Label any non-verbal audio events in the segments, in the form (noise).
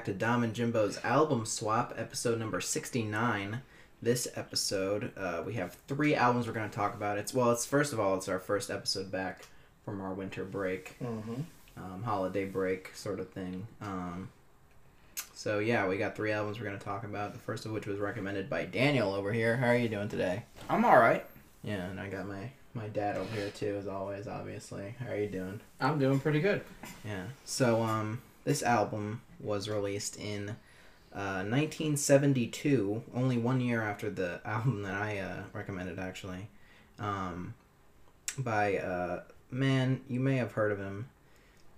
back to Dom and Jimbo's album swap, episode number 69. This episode, uh, we have three albums we're going to talk about. It's well, it's first of all, it's our first episode back from our winter break, Mm-hmm. um, holiday break sort of thing. Um, so yeah, we got three albums we're going to talk about. The first of which was recommended by Daniel over here. How are you doing today? I'm all right. Yeah, and I got my my dad over here too, as always. Obviously, how are you doing? I'm doing pretty good. Yeah. So um, this album was released in uh, 1972, only one year after the (laughs) album that I uh, recommended, actually. Um, by uh, man, you may have heard of him.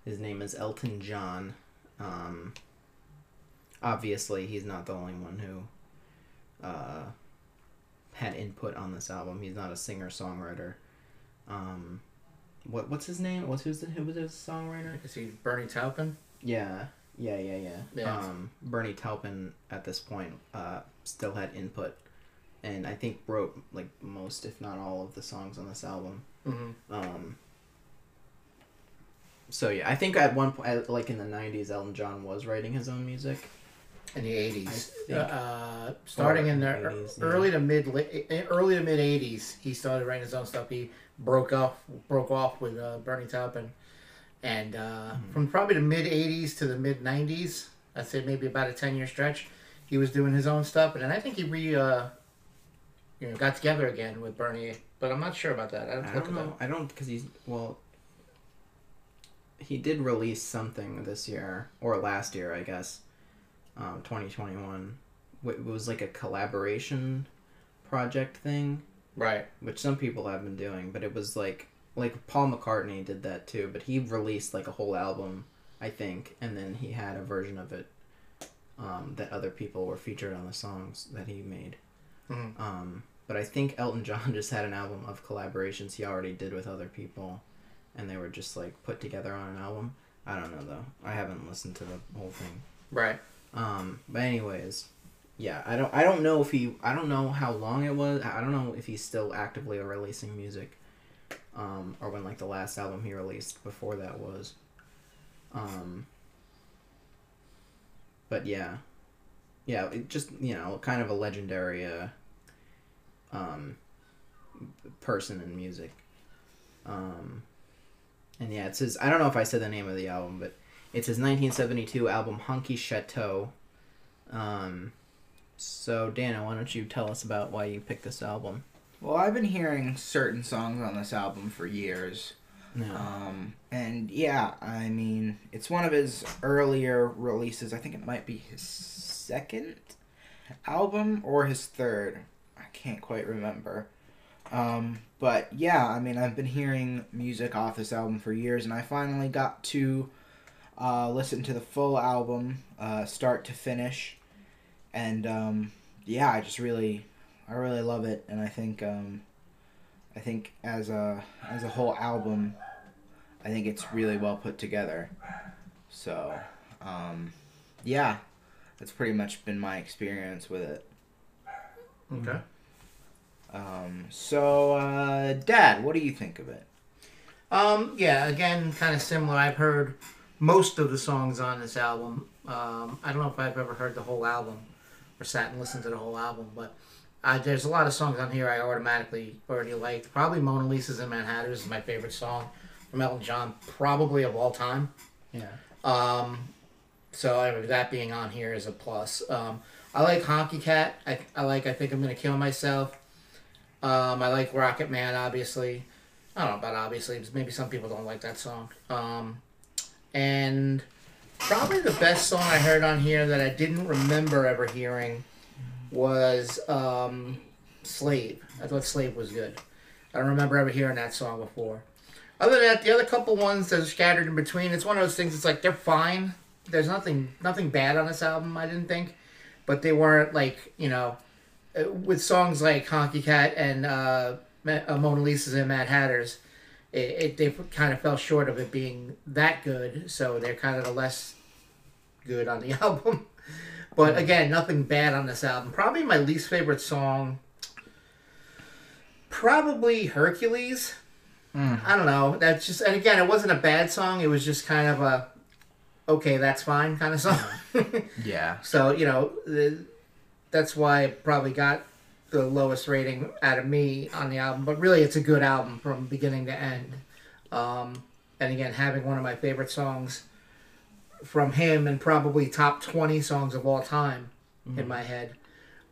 His name is Elton John. Um, obviously, he's not the only one who uh, had input on this album. He's not a singer songwriter. Um, what what's his name? What's who's the, who was his songwriter? Is he Bernie Taupin? Yeah, yeah, yeah, yeah. Yeah. Um, Bernie Taupin at this point uh, still had input, and I think wrote like most, if not all, of the songs on this album. Mm-hmm. Um, so yeah, I think at one point, like in the '90s, Elton John was writing his own music. In the I 80s. think- Uh, starting in the Or 80s, yeah. early to mid late, early to mid 80s, he started writing his own stuff. He broke off broke off with uh, Bernie Taupin, and uh, Mm-hmm. from probably the mid 80s to the mid 90s, I'd say maybe about a 10 year stretch, he was doing his own stuff, and then I think he re uh, you know got together again with Bernie, but I'm not sure about that. I don't, I don't know. I don't because he's well. He did release something this year or last year, I guess. Um, twenty twenty one. It was like a collaboration project thing. Right. which some people have been doing, but it was like like Paul McCartney did that too, but he released like a whole album, I think, and then he had a version of it um, that other people were featured on the songs that he made. Mhm. Um, but I think Elton John (laughs) just had an album of collaborations he already did with other people, and they were just like put together on an album. I don't know though. I haven't listened to the whole thing. Right. Um, but anyways, yeah, I don't I don't know if he I don't know how long it was. I don't know if he's still actively releasing music. Um, or when like the last album he released before that was. Um, but yeah. Yeah, it just, you know, kind of a legendary uh um person in music. Um and yeah, it says I don't know if I said the name of the album, but it's his 1972 album Honky Chateau. Um, so Dana, why don't you tell us about why you picked this album? Well, I've been hearing certain songs on this album for years. Um, and yeah, I mean, it's one of his earlier releases. I think it might be his second album or his third. I can't quite remember. Um, but yeah, I mean, I've been hearing music off this album for years, and I finally got to uh, listen to the full album, uh, start to finish. And um, yeah, I just really, I really love it, and I think, um, I think as a as a whole album, I think it's really well put together. So, um, yeah, that's pretty much been my experience with it. Okay. Um, so, uh, Dad, what do you think of it? Um, yeah, again, kind of similar. I've heard most of the songs on this album. Um, I don't know if I've ever heard the whole album or sat and listened to the whole album, but uh, there's a lot of songs on here I automatically already liked. Probably Mona Lisa's and Mad Hatters is my favorite song from Elton John, probably of all time. Yeah. Um, so I that being on here is a plus. Um, I like Honky Cat. I, I like I think I'm gonna kill myself. Um, I like Rocket Man, obviously. I don't know about obviously. Maybe some people don't like that song. Um, and probably the best song I heard on here that I didn't remember ever hearing was um, Slave. I thought Slave was good. I don't remember ever hearing that song before. Other than that, the other couple ones that are scattered in between, it's one of those things. It's like they're fine. There's nothing nothing bad on this album. I didn't think, but they weren't like you know, uh, with songs like Honky Cat and uh, uh, Mona Lisa's and Mad Hatters, it, it they kind of fell short of it being that good. So they're kind of the less good on the (laughs) album. But again, nothing bad on this album. Probably my least favorite song. Probably Hercules. I don't know. That's just, and again, it wasn't a bad song. It was just kind of a, okay, that's fine kind of song. (laughs) Yeah. so you know, the, that's why it probably got the lowest rating out of me on the album. But really, it's a good album from beginning to end. Um, and again, having one of my favorite songs from him and probably top 20 songs of all time in my head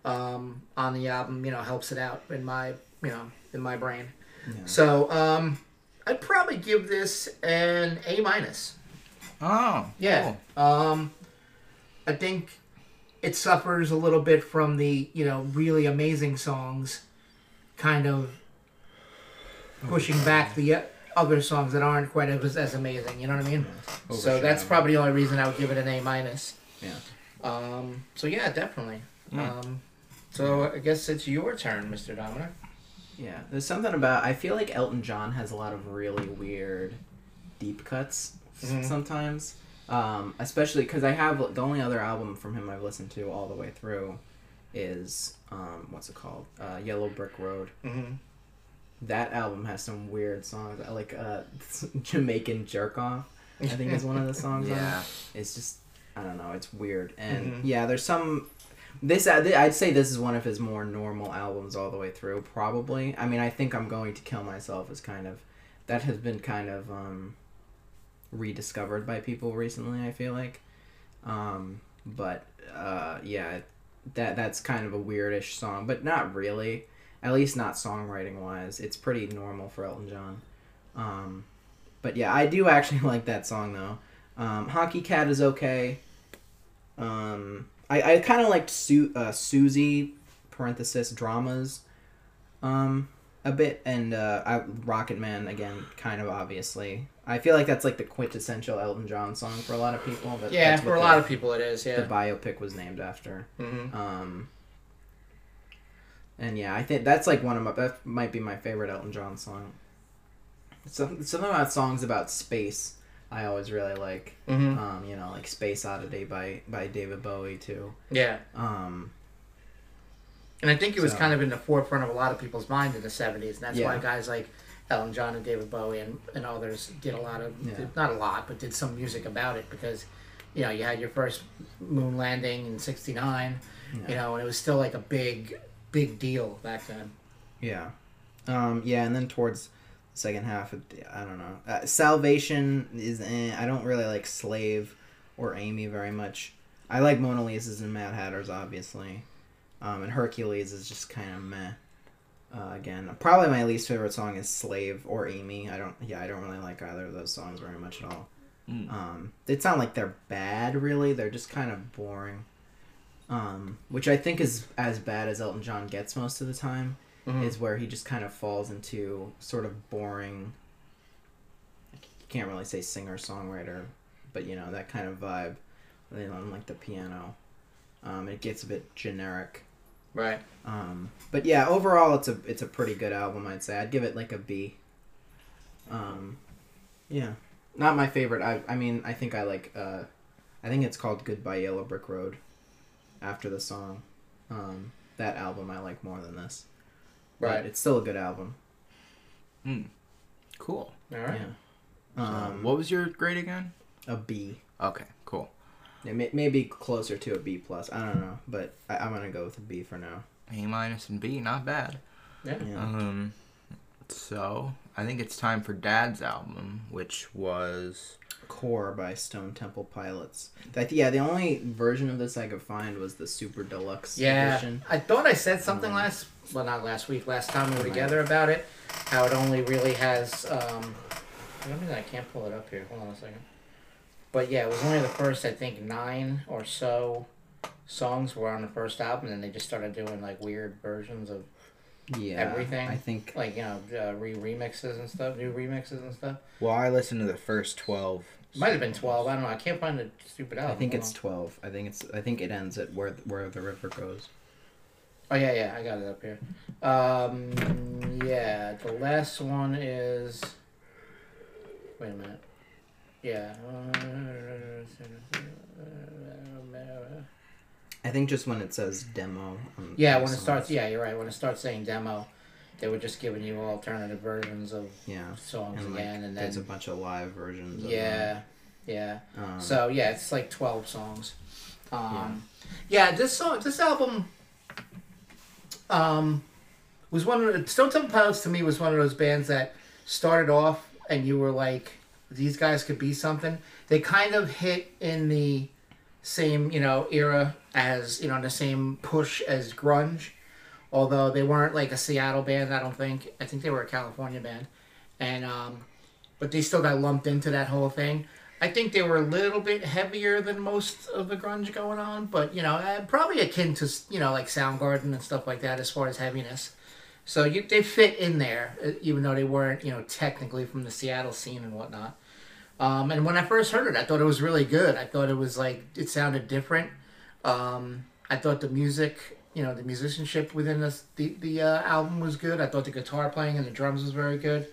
um, on the album, you know, helps it out in my, you know, in my brain. Yeah. So um, I'd probably give this an A minus. Oh. Yeah. cool. Um, I think it suffers a little bit from the you know really amazing songs, kind of pushing back the uh, other songs that aren't quite as, as amazing. You know what I mean? So that's probably the only reason I would give it an A minus. Yeah. Um. So yeah, definitely. Mm. Um. So I guess it's your turn, Mr. Dominic. Yeah, there's something about. I feel like Elton John has a lot of really weird, deep cuts s- Mhm. sometimes. Um, especially because I have the only other album from him I've listened to all the way through, is um, what's it called? Uh, Yellow Brick Road. Mm-hmm. That album has some weird songs, like uh, (laughs) Jamaican Jerk Off. I think is one of the (laughs) songs. on. Yeah. It's just I don't know. It's weird, and Mhm. yeah, there's some. This uh, I'd say this is one of his more normal albums all the way through. Probably. I mean, I think I'm going to kill myself is kind of that has been kind of um, rediscovered by people recently. I feel like, um, but uh, yeah, that that's kind of a weirdish song, but not really. At least not songwriting wise. It's pretty normal for Elton John. Um, but yeah, I do (laughs) actually like that song though. Um, Honky Cat is okay. Um, I, I kind of liked Su- uh, Susie parenthesis dramas um, a bit, and uh, I, Rocket Man again, kind of obviously. I feel like that's like the quintessential Elton John song for a lot of people. But Yeah, for a lot of people it is. Yeah, the biopic was named after. Mm-hmm. Um, and yeah, I think that's like one of my that might be my favorite Elton John song. Some something about songs about space I always really like. Mm-hmm. Um, you know, like Space Oddity by by David Bowie too. Yeah. Um, And I think it was So- kind of in the forefront of a lot of people's mind in the 70s. And that's why guys like Elton John and David Bowie and, and others did a lot of, Yeah. did, not a lot, but did some music about it because, you know, you had your first moon landing in 69, you know, and it was still like a big, big deal back then. yeah, um, yeah, and then towards the second half, it- I don't know. Uh, Salvation is eh, I don't really like Slave or Amy very much. I like Mona Lisa's and Mad Hatters obviously, um, and Hercules is just kind of meh. Uh, again, probably my least favorite song is Slave or Amy. I don't, yeah, I don't really like either of those songs very much at all. Mm. Um, it's not like they're bad, really. They're just kind of boring. Um, which I think is as bad as Elton John gets most of the time. Mhm. Is where he just kind of falls into sort of boring. You can't really say singer songwriter, but you know that kind of vibe. Know, on like the piano. Um, it gets a bit generic. Right. Um, but yeah, overall, it's a it's a pretty good album. I'd say I'd give it like a B. Um, yeah, not my favorite. I I mean, I think I like. Uh, I think it's called "Goodbye Yellow Brick Road." After the song, um, that album I like more than this. But Right. it's still a good album. Cool. All right. Yeah. So, Um, what was your grade again? a B. Okay, cool. It may, maybe closer to a B plus. I don't know, but I, I'm gonna go with a B for now. A minus and B, not bad. Yeah. Yeah. Um, so I think it's time for Dad's album, which was Core by Stone Temple Pilots. That yeah, the only version of this I could find was the super deluxe Yeah, edition. I thought I said something Um, last, well, not last week, last time we were Right. together about it. How it only really has. Um, for some reason I can't pull it up here. Hold on a second. But yeah, it was only the first, I think, nine or so songs were on the first album, and then they just started doing like weird versions of Yeah, Everything? I think like you know uh, re remixes and stuff, new remixes and stuff. well, I listened to the first twelve. Might have been twelve. I don't know. I can't find the stupid album. I think Hold it's on. twelve. I think it's I think it ends at where where the river goes. Oh yeah, yeah, I got it up here. Um, yeah, the last one is. Wait a minute. Yeah. I think just when it says demo. on Yeah, when it starts. Yeah, you're right. When it starts saying demo, they were just giving you alternative versions of Yeah, songs and like again, and then there's a bunch of live versions. of yeah, Yeah. Um, So yeah, it's like twelve songs. Um, yeah. this song, this album, um, was one of the Stone Temple Pilots to me was one of those bands that started off and you were like, these guys could be something. They kind of hit in the same you know era as you know the same push as grunge, although they weren't like a Seattle band. I don't think. I think they were a California band, and um, but they still got lumped into that whole thing. I think they were a little bit heavier than most of the grunge going on, but you know, uh, probably akin to you know like Soundgarden and stuff like that as far as heaviness. So you, they fit in there, uh, even though they weren't you know technically from the Seattle scene and whatnot. Um, and when I first heard it, I thought it was really good. I thought it was like it sounded different. Um, I thought the music, you know, the musicianship within this, the the uh, album was good. I thought the guitar playing and the drums was very good.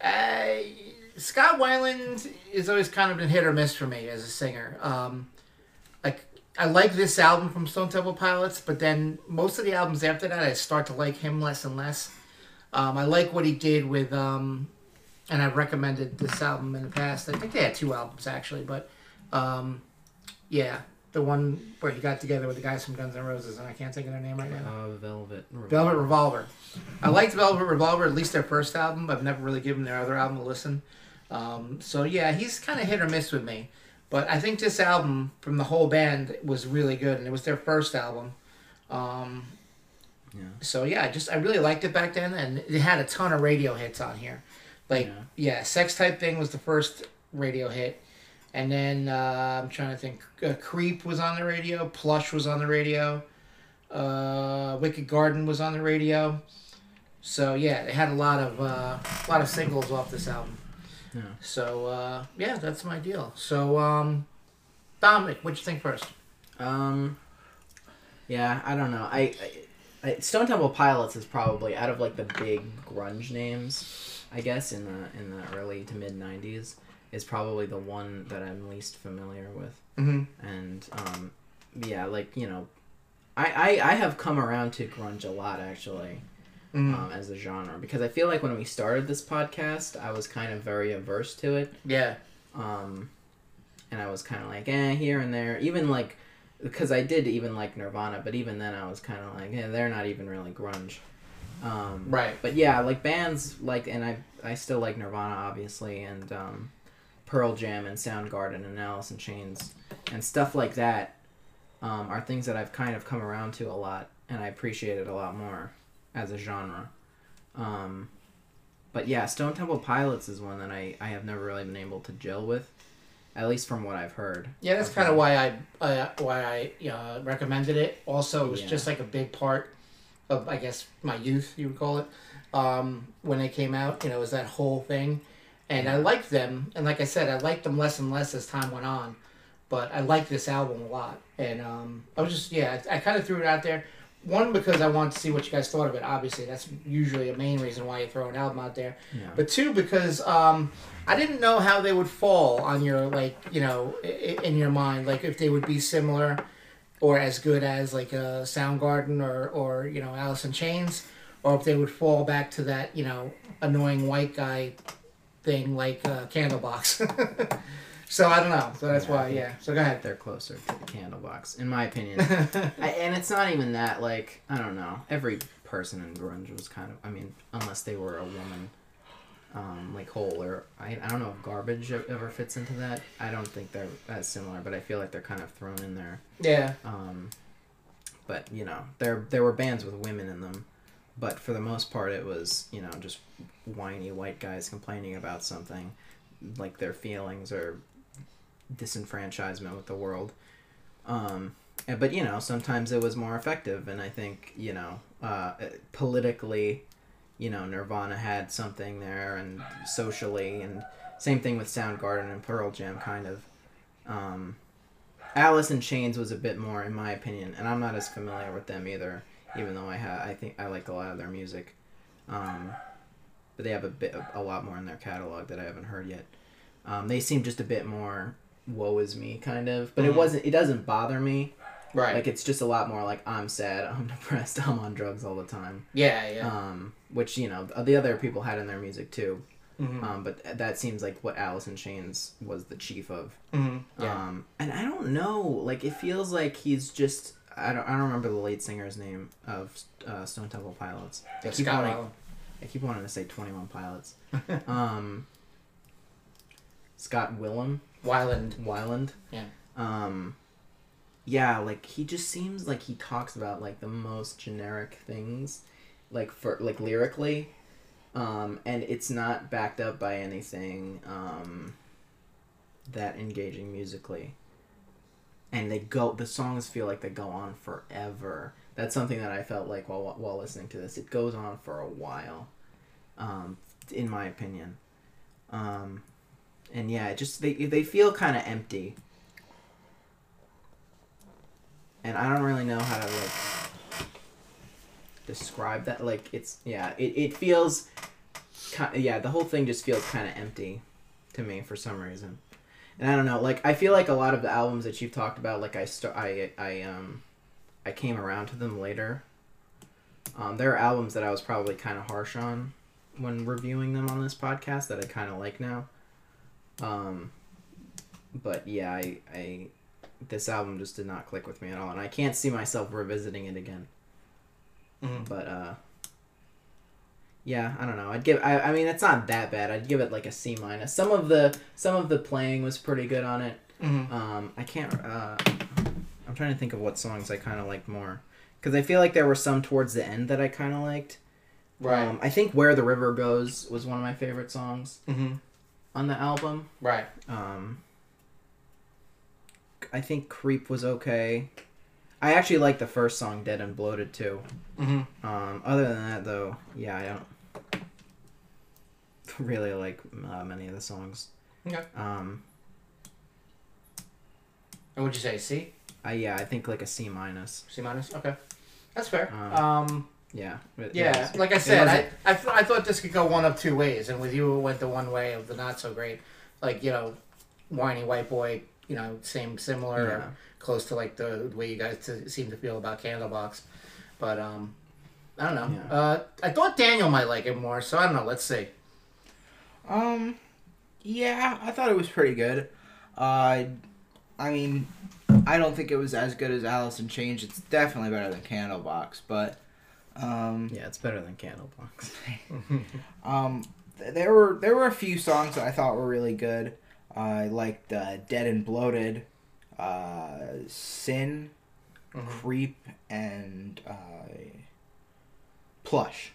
Uh, Scott Weiland is always kind of been hit or miss for me as a singer. Um, like I like this album from Stone Temple Pilots, but then most of the albums after that, I start to like him less and less. Um, I like what he did with, um, and I've recommended this album in the past. I think they had two albums actually, but um, yeah, the one where he got together with the guys from Guns N' Roses, and I can't think of their name right now. uh, Velvet. Velvet Revolver. I liked Velvet Revolver, at least their first album. I've never really given their other album a listen. Um, so yeah, he's kind of hit or miss with me. But I think this album from the whole band was really good, and it was their first album. Um, Yeah. So yeah, I just I really liked it back then, and it had a ton of radio hits on here. Like Yeah. yeah, Sex Type Thing was the first radio hit, and then uh, I'm trying to think. Uh, Creep was on the radio. Plush was on the radio. Uh, Wicked Garden was on the radio. So yeah, they had a lot of uh, a lot of singles off this album. Yeah. So uh, yeah, that's my deal. So um, Dominic, what you think first? Um, yeah, I don't know. I, I, I Stone Temple Pilots is probably out of like the big grunge names, I guess in the in the early to mid '90s, is probably the one that I'm least familiar with. Mm-hmm. And um, yeah, like you know, I, I I have come around to grunge a lot actually. Mm-hmm. Um, as a genre because I feel like when we started this podcast, I was kind of very averse to it. Yeah. um, and I was kind of like, eh, here and there. Even like, because I did even like Nirvana, but even then I was kind of like, yeah, they're not even really grunge. Um, Right. But yeah, like bands like, and I I still like Nirvana obviously, and um, Pearl Jam and Soundgarden and Alice in Chains and stuff like that um, are things that I've kind of come around to a lot, and I appreciate it a lot more as a genre. Um, but yeah, Stone Temple Pilots is one that I, I have never really been able to gel with, at least from what I've heard. Yeah, that's kind of why I uh, why I uh, recommended it. Also, it was Yeah. just like a big part of I guess my youth, you would call it, um, when they came out. You know, it was that whole thing, and I liked them. And like I said, I liked them less and less as time went on. But I liked this album a lot, and um, I was just yeah, I, I kind of threw it out there. One because I wanted to see what you guys thought of it. Obviously, that's usually a main reason why you throw an album out there. Yeah. But two, because um, I didn't know how they would fall on your like you know i- i- in your mind, like if they would be similar or as good as like a Soundgarden or or you know Alice in Chains, or if they would fall back to that you know annoying white guy thing like uh, Candlebox. (laughs) so I don't know. So that's Yeah, why, yeah. So go ahead. They're closer to the Candlebox, in my opinion. (laughs) I, and it's not even that, like, I don't know. Every person in grunge was kind of, I mean, unless they were a woman, um, like Hole, or I, I don't know if Garbage ever fits into that. I don't think they're as similar, but I feel like they're kind of thrown in there. yeah. Um, but you know, there there were bands with women in them, but for the most part, it was you know just whiny white guys complaining about something, like their feelings or disenfranchisement with the world. Um, but you know, sometimes it was more effective, and I think you know, uh, politically, you know, Nirvana had something there, and socially, and same thing with Soundgarden and Pearl Jam, kind of. Um, Alice in Chains was a bit more, in my opinion, and I'm not as familiar with them either. Even though I ha- I think I like a lot of their music, um, but they have a bit, a lot more in their catalog that I haven't heard yet. Um, they seem just a bit more woe is me kind of, but it Mhm. wasn't. It doesn't bother me. Right. Like it's just a lot more like I'm sad, (laughs) I'm depressed, I'm on drugs all the time. yeah, yeah. Um, which you know the other people had in their music too. Mhm. Um, but that seems like what Alice in Chains was the chief of. Mhm. Yeah. Um, and I don't know, like it feels like he's just I don't I don't remember the lead singer's name of uh, Stone Temple Pilots. I keep Scott wanting Weiland. I keep wanting to say Twenty One Pilots. (laughs) um, Scott Willem Weiland. Wyland. Yeah. Um, yeah, like he just seems like he talks about like the most generic things, like for like lyrically, um, and it's not backed up by anything um, that engaging musically. And they go, the songs feel like they go on forever. That's something that I felt like while while listening to this. It goes on for a while, um, in my opinion. Um, and yeah, it just they they feel kind of empty. And I don't really know how to like describe that. Like it's yeah, it, it feels ki- yeah, the whole thing just feels kind of empty to me for some reason. And I don't know, like I feel like a lot of the albums that you've talked about, like I st- I I um I came around to them later. Um, there are albums that I was probably kind of harsh on when reviewing them on this podcast that I kind of like now. Um, but yeah, I, I this album just did not click with me at all, and I can't see myself revisiting it again. Mhm. But uh, yeah, I don't know. I'd give. I, I mean, it's not that bad. I'd give it like a C minus. Some of the some of the playing was pretty good on it. Mhm. Um, I can't. Uh, I'm trying to think of what songs I kind of liked more, because I feel like there were some towards the end that I kind of liked. Right. Um, I think "Where the River Goes" was one of my favorite songs hmm on the album. Right. Um, I think "Creep" was okay. I actually like the first song, "Dead and Bloated" too. hmm Um, other than that, though, yeah, I don't (laughs) really like uh, many of the songs. Okay. Um, And would you say C? I yeah, I think like a C minus. C minus? Okay. That's fair. Um, Um, Yeah. it- it yeah, was- like I said, I, I, th- I thought this could go one of two ways, and with you, it went the one way of the not so great. Like, you know, whiny white boy, you know, same, similar, Yeah. or close to like the way you guys t- seem to feel about Candlebox. But, um, I don't know. Yeah. Uh, I thought Daniel might like it more, so I don't know. Let's see. Um, yeah, I thought it was pretty good. Uh, I mean, I don't think it was as good as Alice in Chains. It's definitely better than Candlebox, but um, Yeah, it's better than Candlebox. (laughs) um, th- there were there were a few songs that I thought were really good. I liked uh, "Dead and Bloated," uh, "Sin," Mhm. "Creep," and uh, "Plush."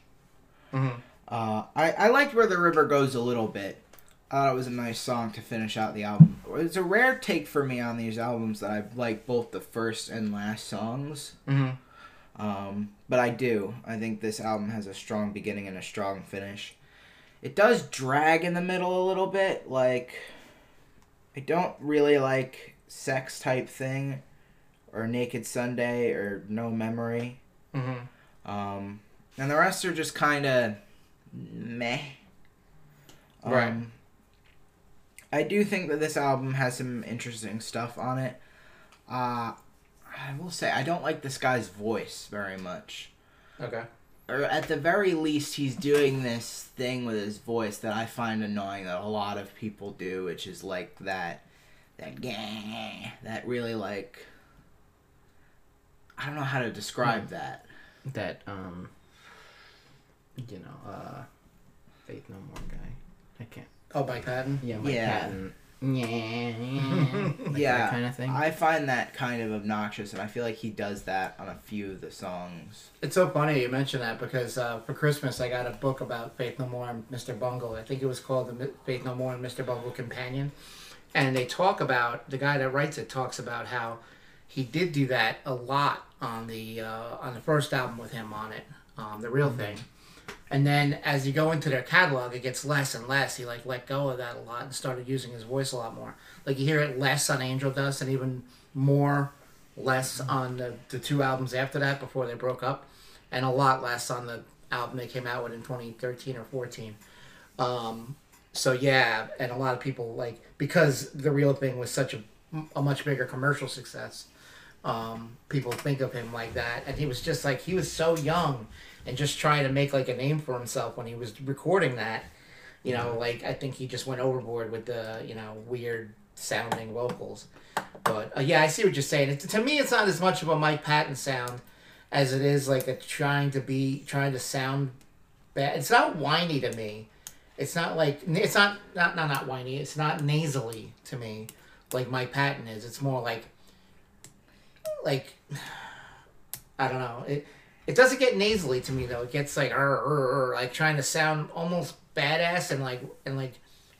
Mhm. Uh, I, I liked Where the River Goes a little bit. I thought it was a nice song to finish out the album. It's a rare take for me on these albums that I like both the first and last songs. Mhm. Um, but I do. I think this album has a strong beginning and a strong finish. It does drag in the middle a little bit. Like, I don't really like Sex Type Thing or Naked Sunday or No Memory. Mhm. Um, and the rest are just kind of meh. Um, Right. I do think that this album has some interesting stuff on it. Uh, I will say I don't like this guy's voice very much. Okay. Or at the very least, he's doing this thing with his voice that I find annoying that a lot of people do, which is like that, that gang, that really like. I don't know how to describe that. that um, you know, uh, Faith No More guy. I can't. Oh, Mike Patton? Yeah, Mike Yeah. Patton. Yeah, like Yeah, that kind of thing. I find that kind of obnoxious, and I feel like he does that on a few of the songs. It's so funny you mention that because uh, for Christmas I got a book about Faith No More and Mr. Bungle. I think it was called the Mi- Faith No More and Mr. Bungle Companion. And they talk about, the guy that writes it talks about how he did do that a lot on the uh, on the first album with him on it, um, the real thing. And then as you go into their catalog, it gets less and less. He like let go of that a lot and started using his voice a lot more. Like you hear it less on Angel Dust and even more less on the, the two albums after that before they broke up, and a lot less on the album they came out with in 2013 or 14. Um, so yeah, and a lot of people like because the real thing was such a, a much bigger commercial success. Um, people think of him like that, and he was just like he was so young and just trying to make like a name for himself when he was recording that. You know, like I think he just went overboard with the you know weird sounding vocals. But uh, yeah, I see what you're saying. It, to me, it's not as much of a Mike Patton sound as it is like a trying to be trying to sound bad. It's not whiny to me. It's not like it's not not not not whiny. It's not nasally to me like Mike Patton is. It's more like like (sighs) I don't know. It it doesn't get nasally to me though. It gets like "Arr, arr, arr," like trying to sound almost badass and like and like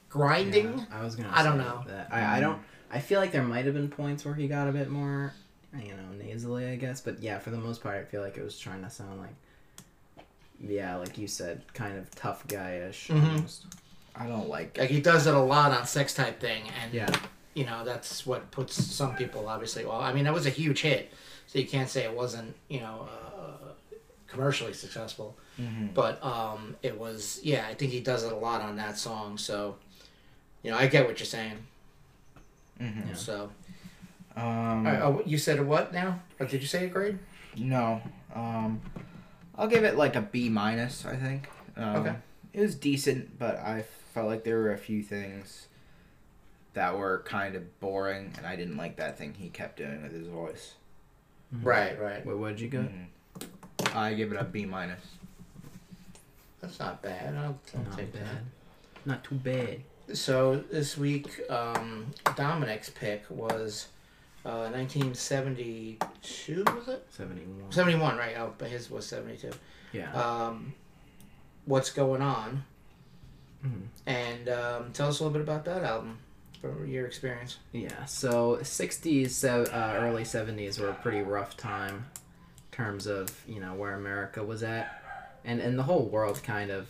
grinding. Yeah, I was gonna. I don't say know. That. I, I don't. I feel like there might have been points where he got a bit more, you know, nasally. I guess, but yeah, for the most part, I feel like it was trying to sound like, yeah, like you said, kind of tough guyish. Mhm. Almost. I don't like Like he does it a lot on Sex Type Thing, and Yeah. You know that's what puts some people obviously. Well, I mean that was a huge hit, so you can't say it wasn't you know uh, commercially successful. hmm But um, it was yeah. I think he does it a lot on that song. So, you know, I get what you're saying. hmm Yeah. So, Um, all right, oh, you said a what now? Or did you say a grade? No. Um, I'll give it like a B minus. I think. Um, Okay. It was decent, but I felt like there were a few things that were kind of boring, and I didn't like that thing he kept doing with his voice. Mhm. Right, right. What would you get? Mhm. I give it a B minus. That's not bad. I'll, I'll Not take bad. Not too bad. So this week, um, Dominic's pick was uh, 1972. Was it Seventy-one. 71? Right. Oh, but his was 72. Yeah. Um, what's going on? Mhm. And um, tell us a little bit about that album from your experience. Yeah, so 60s, se- uh, early 70s were a pretty rough time in terms of, you know, where America was at. And, and the whole world kind of,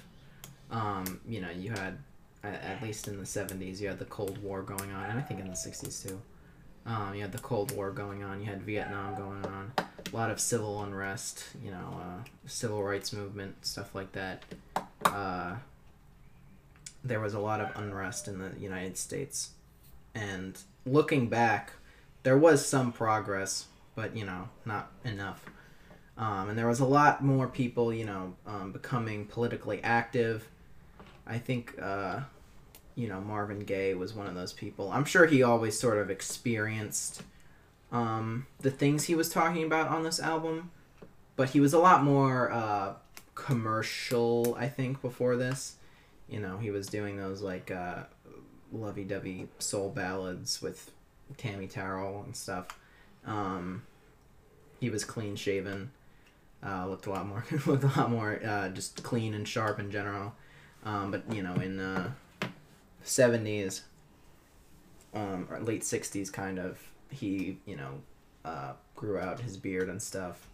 um, you know, you had, at least in the 70s, you had the Cold War going on, and I think in the 60s too. Um, you had the Cold War going on, you had Vietnam going on, a lot of civil unrest, you know, uh, civil rights movement, stuff like that. Uh, there was a lot of unrest in the United States and looking back, there was some progress, but you know, not enough. Um, and there was a lot more people, you know, um, becoming politically active. I think, uh, you know, Marvin Gaye was one of those people. I'm sure he always sort of experienced um, the things he was talking about on this album, but he was a lot more uh, commercial, I think, before this. You know, he was doing those like uh, lovey-dovey soul ballads with Tammy Terrell and stuff. Um, he was clean shaven. Uh, looked a lot more (laughs) looked a lot more uh, just clean and sharp in general. Um, but you know, in uh, seventies, um, or late sixties, kind of, he you know uh, grew out his beard and stuff.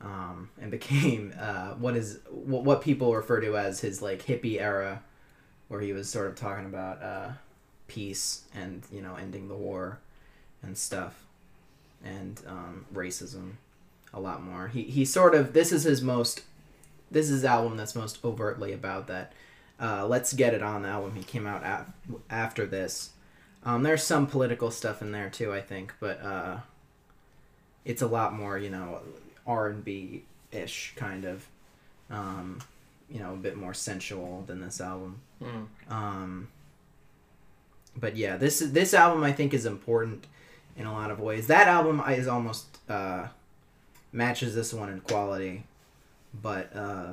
Um, and (laughs) became uh, what is what, what people refer to as his like hippie era, where he was sort of talking about uh, peace and you know ending the war and stuff and um, racism a lot more. He, he sort of this is his most this is his album that's most overtly about that. Uh, let's get it on the album he came out af- after this. Um, there's some political stuff in there too i think but uh, it's a lot more you know r&b ish kind of um, you know a bit more sensual than this album. Mm. um, but yeah, this this album I think is important in a lot of ways. That album is almost uh, matches this one in quality, but uh,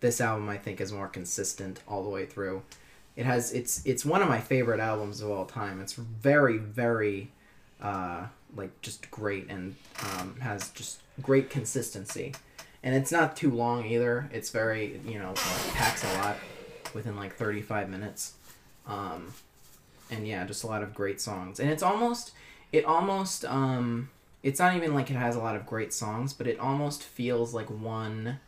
this album I think is more consistent all the way through. It has it's it's one of my favorite albums of all time. It's very very uh, like just great and um, has just great consistency, and it's not too long either. It's very you know packs a lot within like 35 minutes um and yeah just a lot of great songs. And it's almost it almost um it's not even like it has a lot of great songs but it almost feels like one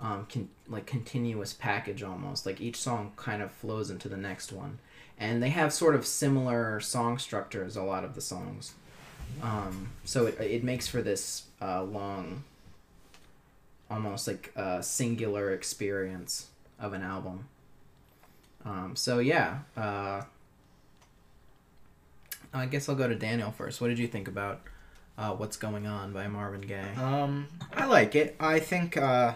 um con- like continuous package almost. Like each song kind of flows into the next one. And they have sort of similar song structures a lot of the songs. Um so it, it makes for this uh long almost like a singular experience of an album. Um, so yeah, uh, I guess I'll go to Daniel first. What did you think about uh, "What's Going On" by Marvin Gaye? Um, I like it. I think, uh,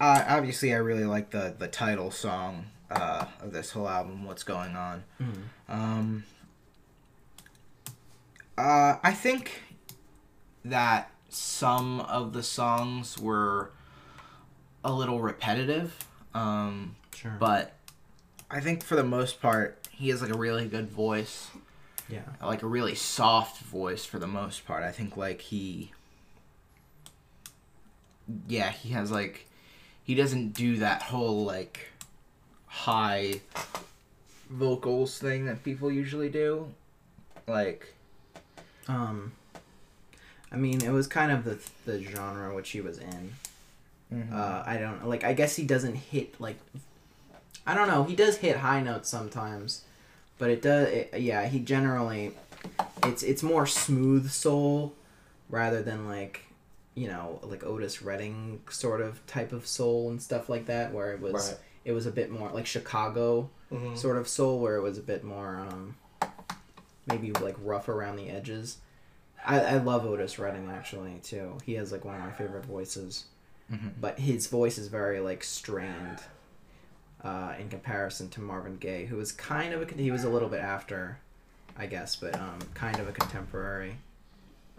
I obviously I really like the the title song. uh, of this whole album. What's going on? Mhm. Um, uh, I think that some of the songs were a little repetitive, um, Sure. but I think for the most part, he has like a really good voice, yeah. like a really soft voice for the most part. I think like he, yeah, he has like, he doesn't do that whole like high vocals thing that people usually do, like. Um, I mean, it was kind of the the genre which he was in. Mm-hmm. Uh, I don't like. I guess he doesn't hit like. I don't know. He does hit high notes sometimes, but it does. It, yeah, he generally, it's it's more smooth soul, rather than like, you know, like Otis Redding sort of type of soul and stuff like that, where it was Right. it was a bit more like Chicago Mhm. sort of soul, where it was a bit more um, maybe like rough around the edges. I, I love Otis Redding actually too. He has like one of my favorite voices Mhm. but his voice is very like strained uh, in comparison to Marvin Gaye, who was kind of a he was a little bit after, I guess, but um, kind of a contemporary,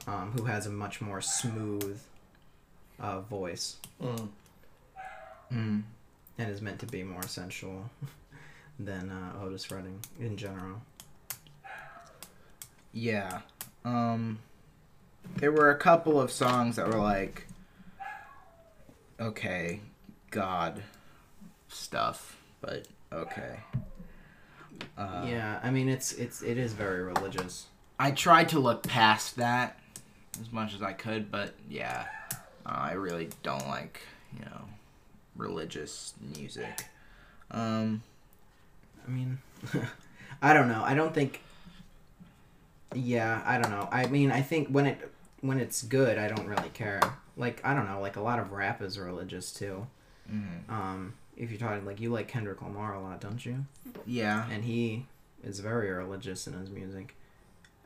um, who has a much more smooth uh, voice Mm. Mm. and is meant to be more sensual (laughs) than uh, Otis Redding in general. Yeah. Um there were a couple of songs that were like okay, God stuff, but okay. Uh, yeah, I mean it's it's it is very religious. I tried to look past that as much as I could, but yeah, uh, I really don't like, you know, religious music. Um, I mean, (laughs) I don't know. I don't think. Yeah, I don't know. I mean, I think when it when it's good, I don't really care. Like I don't know. Like a lot of rap is religious too. mhm. Um, if you're talking like you like Kendrick Lamar a lot, don't you? yeah. And he is very religious in his music.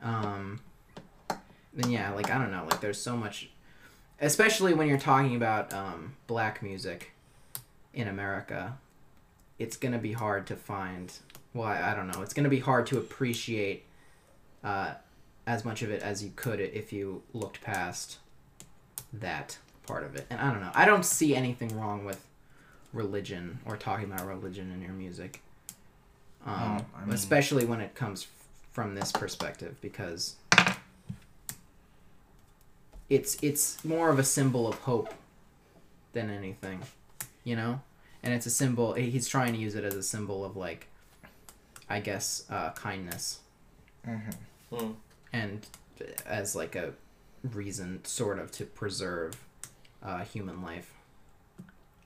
Um, then yeah, like I don't know. Like there's so much, especially when you're talking about um, black music in America. It's gonna be hard to find. Well, I, I don't know. It's gonna be hard to appreciate uh, as much of it as you could if you looked past that part of it. And I don't know. I don't see anything wrong with religion or talking about religion in your music. Um, Oh, I mean- especially when it comes f- from this perspective because it's it's more of a symbol of hope than anything, you know? And it's a symbol he's trying to use it as a symbol of like I guess uh, kindness Mhm. Mm. and as like a reason sort of to preserve uh, human life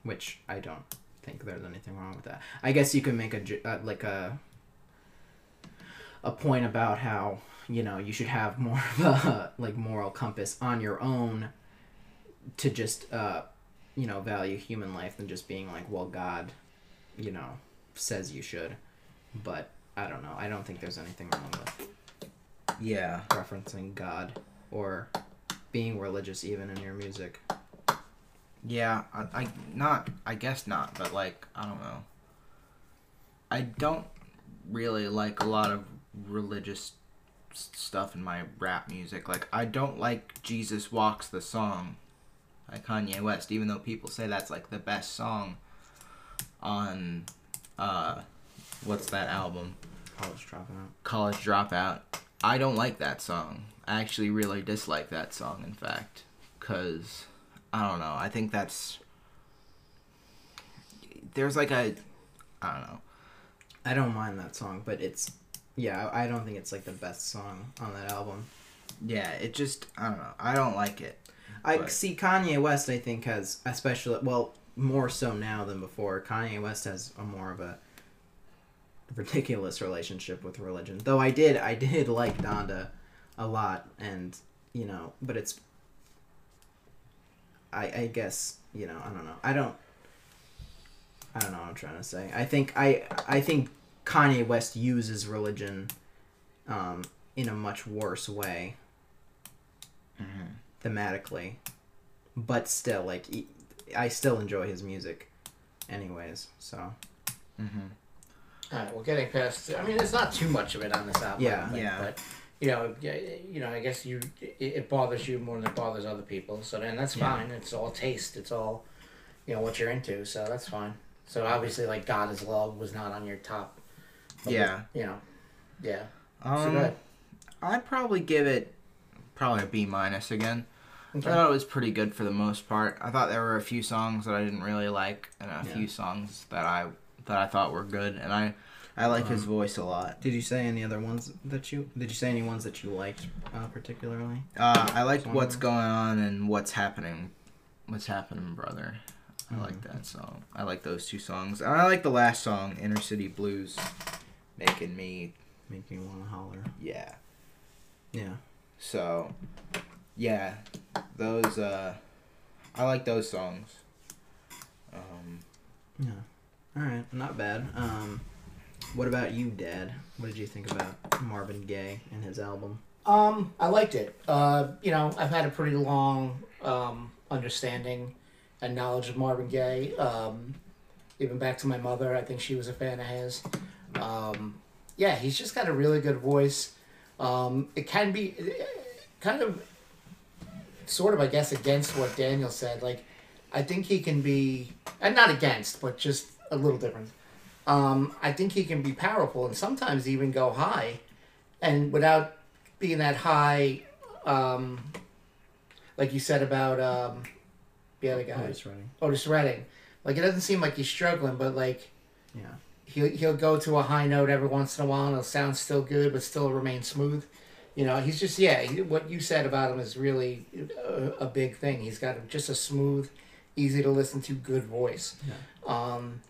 which i don't think there's anything wrong with that i guess you can make a uh, like a a point about how you know you should have more of a (laughs) like moral compass on your own to just uh you know value human life than just being like well god you know says you should but i don't know i don't think there's anything wrong with Yeah. referencing God or being religious even in your music. Yeah, I, I not I guess not, but like I don't know. I don't really like a lot of religious stuff in my rap music. Like I don't like Jesus Walks the song by Kanye West, even though people say that's like the best song on uh what's that album? College dropping out. College Dropout. I don't like that song. I actually really dislike that song, in fact, because I don't know. I think that's there's like a I don't know. I don't mind that song, but it's yeah, I don't think it's like the best song on that album. Yeah, it just I don't know. I don't like it. I But- see Kanye West. I think has especially well more so now than before. Kanye West has a more of a ridiculous relationship with religion. Though I did I did (laughs) like Donda a lot, and you know, but it's I I guess you know I don't know I don't I don't know what I'm trying to say. I think I I think Kanye West uses religion um, in a much worse way thematically, but still, like, I still enjoy his music, anyways. So, Mm-hmm. All right, well, getting past. I mean, there's not too much of it on this album. Yeah. don't Yeah. But you know, you know, I guess you it, bothers you more than it bothers other people. So then that's Yeah. fine. It's all taste. It's all, you know, what you're into. So that's fine. So obviously, like God is Love was not on your top. Yeah. the- you know. Yeah. Um, ahead. I'd probably give it probably a B minus again. Okay. I thought it was pretty good for the most part. I thought there were a few songs that I didn't really like, and a Yeah. few songs that I that I thought were good, and I I like his Um, voice a lot. Did you say any other ones that you did you say any ones that you liked uh, particularly? Uh, I like Song. what's going on and what's happening. What's happening, brother? I like Mhm. that song. I like those two songs. And I like the last song, Inner City Blues, making me Make me want to holler. yeah. Yeah. So, yeah, those uh, I like those songs. Um, Yeah. All right. Not bad. Um, what about you, Dad? What did you think about Marvin Gaye and his album? Um, I liked it. Uh, you know, I've had a pretty long um, understanding and knowledge of Marvin Gaye. Um, even back to my mother, I think she was a fan of his. Um, yeah, he's just got a really good voice. Um, it can be kind of, sort of, I guess, against what Daniel said. Like, I think he can be, and not against, but just a little different. Um, I think he can be powerful and sometimes even go high, and without being that high, um, like you said about um, the other guy, Otis Redding. Otis Redding. Like it doesn't seem like he's struggling, but like Yeah. he'll he'll go to a high note every once in a while, and it'll sound still good, but still remain smooth. You know, he's just yeah. He, what you said about him is really a, a big thing. He's got just a smooth, easy to listen to, good voice. Um,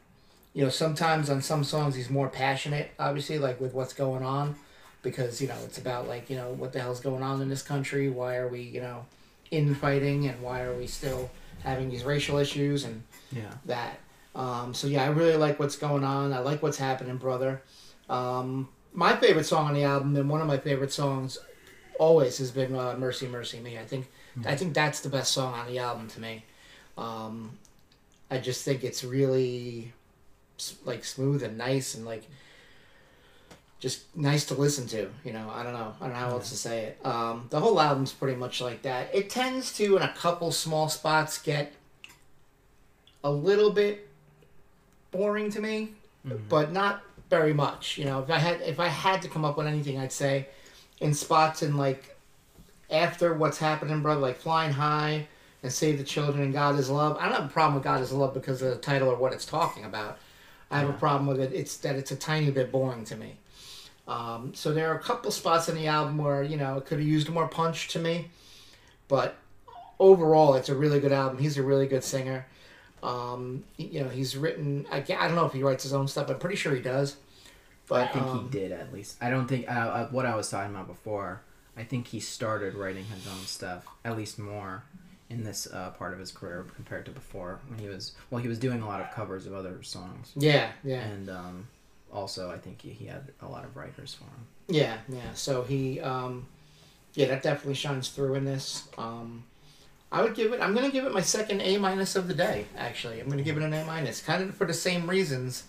you know, sometimes on some songs he's more passionate, obviously, like with what's going on, because you know it's about like you know what the hell's going on in this country. Why are we you know infighting, and why are we still having these racial issues and Yeah. that. Um, so yeah, I really like what's going on. I like what's happening, brother. Um, my favorite song on the album, and one of my favorite songs, always has been uh, "Mercy, Mercy Me." I think, I think that's the best song on the album to me. Um, I just think it's really, like smooth and nice and like, just nice to listen to. You know, I don't know, I don't know how else to say it. Um, the whole album's pretty much like that. It tends to, in a couple small spots, get a little bit boring to me, Mhm. but not very much. You know, if I had if I had to come up with anything, I'd say in spots in like after what's happening, brother, like flying high and save the children and God is love. I don't have a problem with God is love because of the title or what it's talking about. I have a problem with it. It's that it's a tiny bit boring to me. Um, so there are a couple spots in the album where you know it could have used more punch to me, but overall, it's a really good album. He's a really good singer. Um, you know, he's written. I, I don't know if he writes his own stuff. I'm pretty sure he does. But I think um, he did at least. I don't think uh, uh, what I was talking about before. I think he started writing his own stuff at least more in this uh, part of his career compared to before when he was well he was doing a lot of covers of other songs Yeah, yeah, and um, also I think he, he had a lot of writers for him. yeah, yeah. So he, um, yeah, that definitely shines through in this. Um, I would give it. I'm gonna give it my second A minus of the day. Actually, I'm gonna give it an A minus, kind of for the same reasons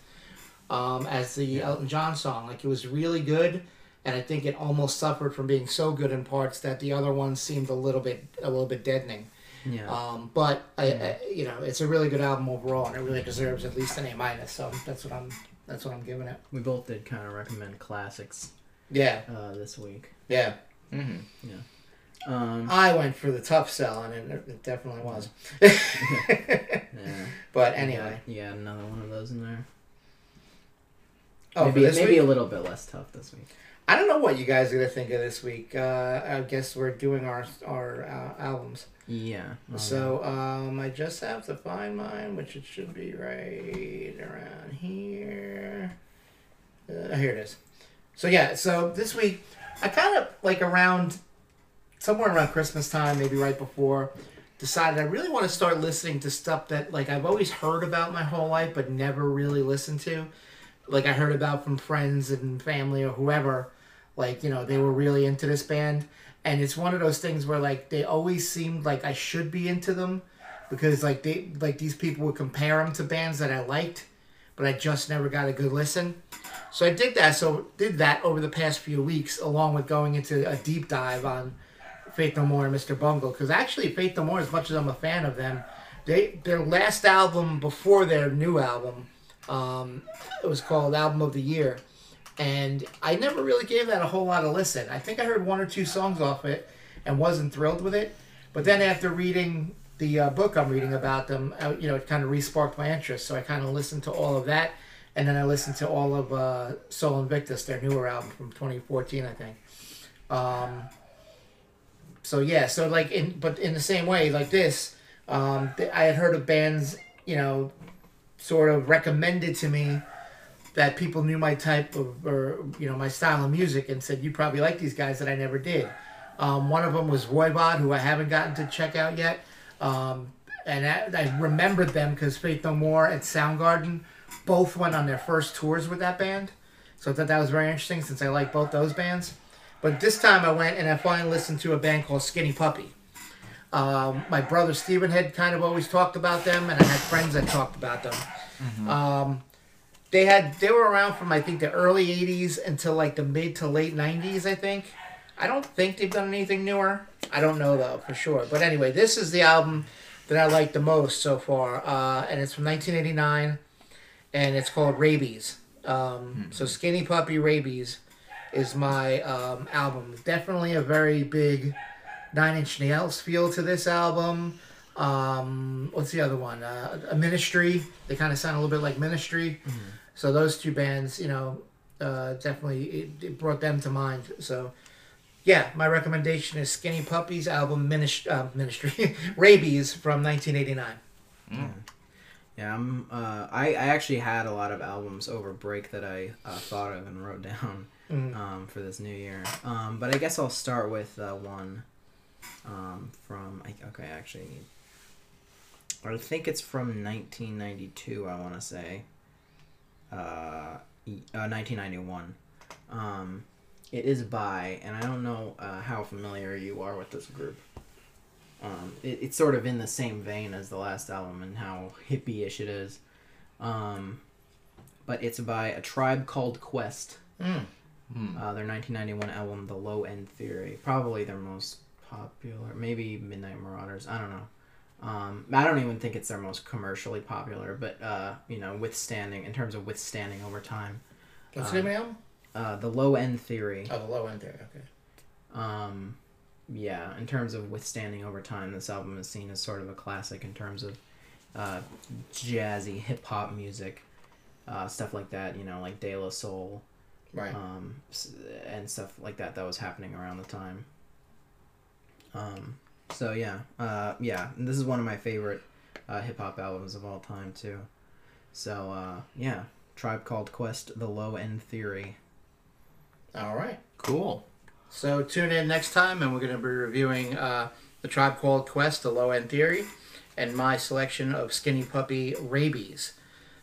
um, as the Yeah. Elton John song. Like it was really good, and I think it almost suffered from being so good in parts that the other ones seemed a little bit a little bit deadening. Yeah. Um, but I, I, you know, it's a really good album overall, and it really deserves at least an A minus. So that's what I'm that's what I'm giving it. we both did kind of recommend classics Yeah, uh, this week. yeah. hmm Um, I went for the tough sell, and it, it definitely was. (laughs) yeah. (laughs) but anyway, you got another one of those in there. oh, maybe maybe week? a little bit less tough this week. I don't know what you guys are gonna think of this week. Uh, I guess we're doing our our uh, albums. Yeah. um, So um, I just have to find mine, which it should be right around here. Uh, here it is. So yeah, so this week I kind of like around somewhere around Christmas time, maybe right before, decided I really want to start listening to stuff that like I've always heard about my whole life but never really listened to. Like I heard about from friends and family or whoever, like you know they were really into this band, and it's one of those things where like they always seemed like I should be into them, because like they like these people would compare them to bands that I liked, but I just never got a good listen. So I did that. So did that over the past few weeks, along with going into a deep dive on Faith No More and Mr. Bungle. Because actually, Faith No More, as much as I'm a fan of them, they their last album before their new album, um, it was called Album of the Year, and I never really gave that a whole lot of listen. I think I heard one or two songs off it, and wasn't thrilled with it. But then after reading the uh, book I'm reading about them, uh, you know, it kind of resparked my interest. So I kind of listened to all of that, and then I listened to all of uh, Sol Invictus, their newer album from 2014, I think. Um, so yeah, so like in but in the same way, like this, um, I had heard of bands, you know, sort of recommended to me that people knew my type of or you know my style of music and said you probably like these guys that I never did. Um, one of them was Voivod, who I haven't gotten to check out yet. Um, and I, I remembered them because Faith No More and Soundgarden both went on their first tours with that band. So I thought that was very interesting since I like both those bands. But this time I went and I finally listened to a band called Skinny Puppy. Um, my brother Steven had kind of always talked about them, and I had friends that talked about them. Um, they had they were around from I think the early '80s until like the mid to late '90s, I think. I don't think they've done anything newer. I don't know though for sure. But anyway, this is the album that I like the most so far, uh, and it's from 1989, and it's called Rabies. Um, So Skinny Puppy Rabies is my um, album. Definitely a very big Nine Inch Nails feel to this album. Um, what's the other one? Uh, a Ministry. They kind of sound a little bit like Ministry. So those two bands, you know, uh, definitely it, it brought them to mind. So yeah, my recommendation is Skinny Puppies album Minist- uh, Ministry (laughs) Rabies from 1989. Yeah, I'm, uh, I, I actually had a lot of albums over break that I uh, thought of and wrote (laughs) down Mm. um, for this new year. Um, but I guess I'll start with uh, one um, from. I, okay, actually, I think it's from 1992. I want to say. Uh, e- uh, 1991. Um, it is by, and I don't know uh, how familiar you are with this group. Um, it, it's sort of in the same vein as the last album and how hippie-ish it is. Um, but it's by a tribe called Quest. Mm. Uh, their 1991 album, The Low End Theory. Probably their most popular. Maybe Midnight Marauders. I don't know. Um, I don't even think it's their most commercially popular, but uh, you know, withstanding in terms of withstanding over time. What's the name of the album? Uh, the Low End Theory. Oh, the low end Theory. Okay. Um, yeah, in terms of withstanding over time, this album is seen as sort of a classic in terms of uh, jazzy hip hop music, uh, stuff like that. You know, like De La Soul, Right. um, and stuff like that that was happening around the time. Um, so yeah, uh, yeah, and this is one of my favorite uh, hip hop albums of all time too. So uh, yeah, Tribe Called Quest, The Low End Theory. All right. Cool. So tune in next time, and we're going to be reviewing uh, the Tribe Called Quest, the Low End Theory, and my selection of Skinny Puppy Rabies.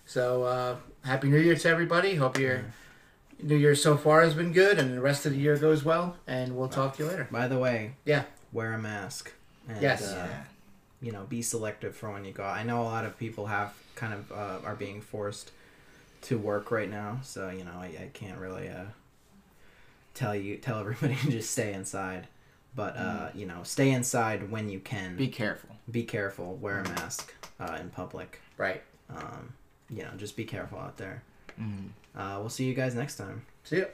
So uh, happy New Year to everybody. Hope your New Year so far has been good, and the rest of the year goes well. And we'll talk to you later. By the way, Yeah. wear a mask. And, Yes. Uh, Yeah. you know, be selective for when you go. out. I know a lot of people have kind of uh, are being forced to work right now, so you know, I, I can't really uh, tell you tell everybody (laughs) to just stay inside. But uh, you know, stay inside when you can. Be careful. Be careful. Wear a mask uh, in public. Right. Um, you know, just be careful out there. Mm. Uh, we'll see you guys next time. See ya.